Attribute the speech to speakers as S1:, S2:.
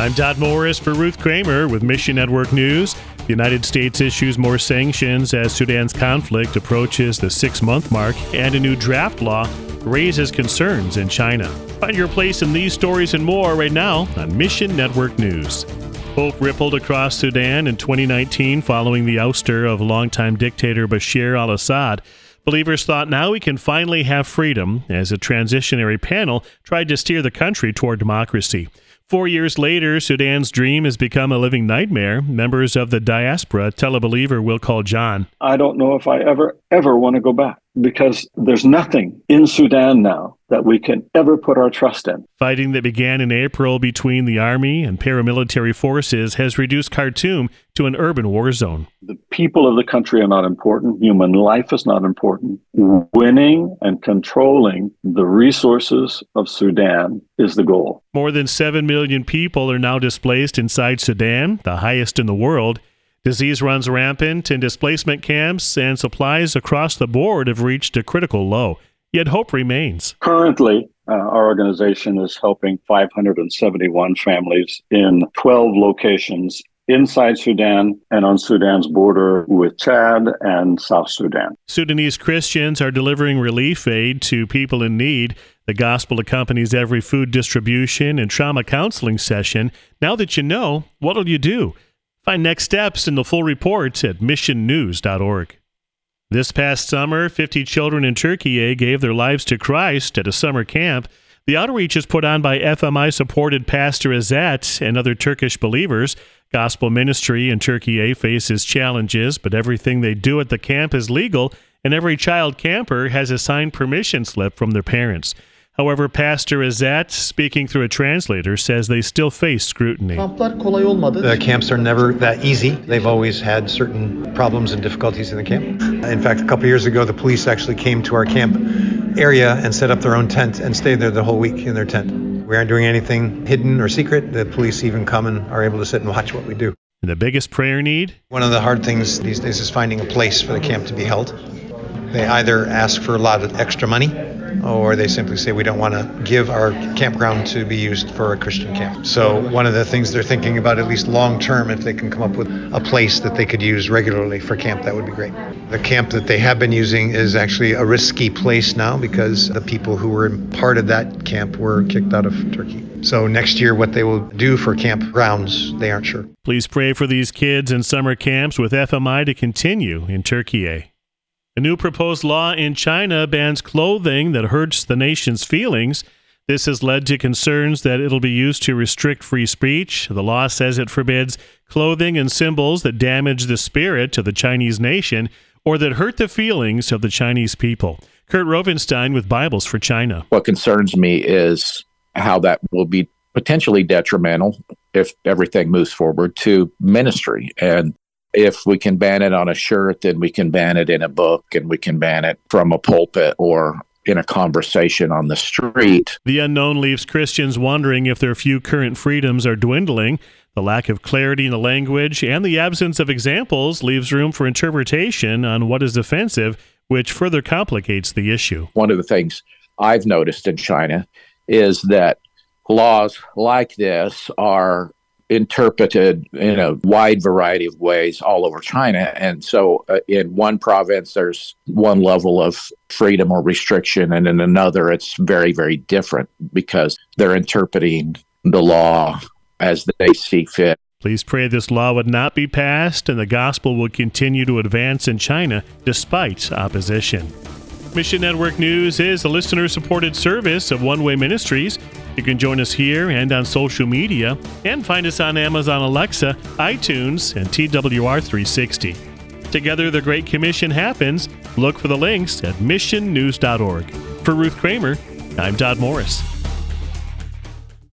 S1: I'm Todd Morris for Ruth Kramer with Mission Network News. The United States issues more sanctions as Sudan's conflict approaches the six month mark, and a new draft law raises concerns in China. Find your place in these stories and more right now on Mission Network News. Hope rippled across Sudan in 2019 following the ouster of longtime dictator Bashir al Assad. Believers thought now we can finally have freedom as a transitionary panel tried to steer the country toward democracy. Four years later, Sudan's dream has become a living nightmare. Members of the diaspora tell a believer Will Call John.
S2: I don't know if I ever, ever want to go back because there's nothing in Sudan now that we can ever put our trust in.
S1: Fighting that began in April between the army and paramilitary forces has reduced Khartoum to an urban war zone.
S2: The people of the country are not important. Human life is not important. Winning and controlling the resources of Sudan is the goal.
S1: More than 7 million people are now displaced inside Sudan, the highest in the world. Disease runs rampant in displacement camps, and supplies across the board have reached a critical low. Yet hope remains.
S2: Currently, uh, our organization is helping 571 families in 12 locations inside Sudan and on Sudan's border with Chad and South Sudan.
S1: Sudanese Christians are delivering relief aid to people in need. The gospel accompanies every food distribution and trauma counseling session. Now that you know, what'll you do? Find next steps in the full report at missionnews.org. This past summer, 50 children in Turkey gave their lives to Christ at a summer camp. The outreach is put on by FMI supported Pastor Azat and other Turkish believers. Gospel ministry in Turkey faces challenges, but everything they do at the camp is legal, and every child camper has a signed permission slip from their parents. However, Pastor Azat, speaking through a translator, says they still face scrutiny.
S3: The camps are never that easy. They've always had certain problems and difficulties in the camp. In fact, a couple years ago, the police actually came to our camp area and set up their own tent and stayed there the whole week in their tent. We aren't doing anything hidden or secret. The police even come and are able to sit and watch what we do.
S1: And the biggest prayer need?
S3: One of the hard things these days is finding a place for the camp to be held. They either ask for a lot of extra money or they simply say we don't want to give our campground to be used for a Christian camp. So one of the things they're thinking about, at least long term, if they can come up with a place that they could use regularly for camp, that would be great. The camp that they have been using is actually a risky place now because the people who were part of that camp were kicked out of Turkey. So next year, what they will do for campgrounds, they aren't sure.
S1: Please pray for these kids in summer camps with FMI to continue in Turkey. A new proposed law in China bans clothing that hurts the nation's feelings. This has led to concerns that it'll be used to restrict free speech. The law says it forbids clothing and symbols that damage the spirit of the Chinese nation or that hurt the feelings of the Chinese people. Kurt Rovenstein with Bibles for China.
S4: What concerns me is how that will be potentially detrimental if everything moves forward to ministry and if we can ban it on a shirt, then we can ban it in a book and we can ban it from a pulpit or in a conversation on the street.
S1: The unknown leaves Christians wondering if their few current freedoms are dwindling. The lack of clarity in the language and the absence of examples leaves room for interpretation on what is offensive, which further complicates the issue.
S4: One of the things I've noticed in China is that laws like this are interpreted in a wide variety of ways all over China. And so, uh, in one province, there's one level of freedom or restriction, and in another, it's very, very different because they're interpreting the law as they see fit.
S1: Please pray this law would not be passed and the gospel would continue to advance in China despite opposition. Mission Network News is a listener supported service of One Way Ministries. You can join us here and on social media and find us on Amazon Alexa, iTunes, and TWR360. Together, the Great Commission happens. Look for the links at missionnews.org. For Ruth Kramer, I'm Todd Morris.